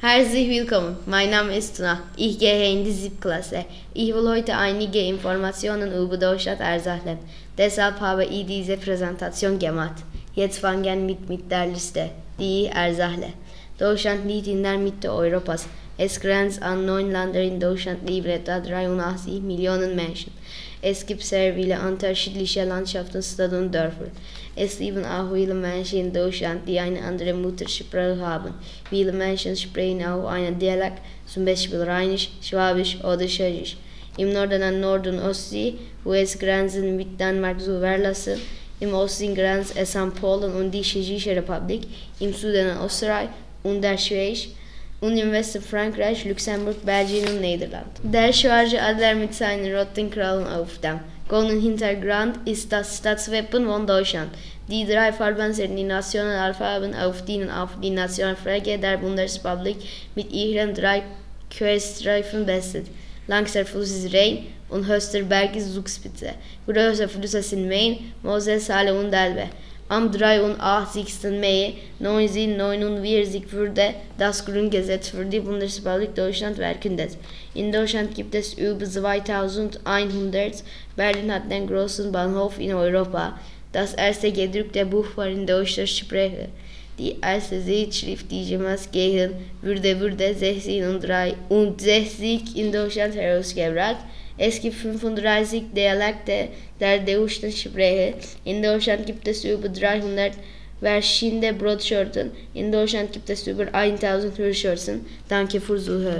Herzlich willkommen, mein Name ist Tuna. Ich gehe in die Siebklasse. Ich will heute einige Informationen über Deutschland ersammeln. Deshalb habe ich diese Präsentation gemacht. Jetzt fangen wir mit der Liste, die ersammle. Deutschland liegt in der Mitte Europas. Es grenzt an neun Länder. In Deutschland leben etwa 83 Millionen Menschen. Es gibt sehr viele unterschiedliche Landschaften, Städte und Dörfer. Es leben auch viele Menschen in Deutschland, die eine andere Muttersprache haben. Viele Menschen sprechen auch einen Dialekt, zum Beispiel Rheinisch, Schwabisch oder Tschechisch. Im Norden an Nord- und Ostsee, wo es Grenzen mit Dänemark zu verlassen, im Osten grenzt es an Polen und die Tschechische Republik, im Süden an Österreich und der Schweiz Westen Frankreich, Luxemburg, Belgien und Niederland. Der schwarze Adler mit seinen roten Krallen auf dem goldenen Hintergrund ist das Staatswappen von Deutschland. Die drei Farben sind die Nationalfarben, auf denen auch die Nationalflagge der Bundesrepublik mit ihren drei Querstreifen besteht. Längster Fluss ist Rhein und höchster Berg ist Zugspitze. Größere Flüsse sind Main, Mosel, Saale und Elbe. Am 83. Mai 1949 wurde das Grundgesetz für die Bundesrepublik Deutschland verkündet. In Deutschland gibt es über 2100. Berlin hat den größten Bahnhof in Europa. Das erste gedruckte Buch war in deutscher Sprache. Die erste Zeitschrift, die jemals gehen würde, wurde 1663 in Deutschland herausgebracht. Es gibt 35 Dialekte der deutschen Sprache. In Deutschland gibt es über 300 verschiedene Brotsorten. In Deutschland gibt es über 1000 Hörsorten. Danke fürs Zuhören.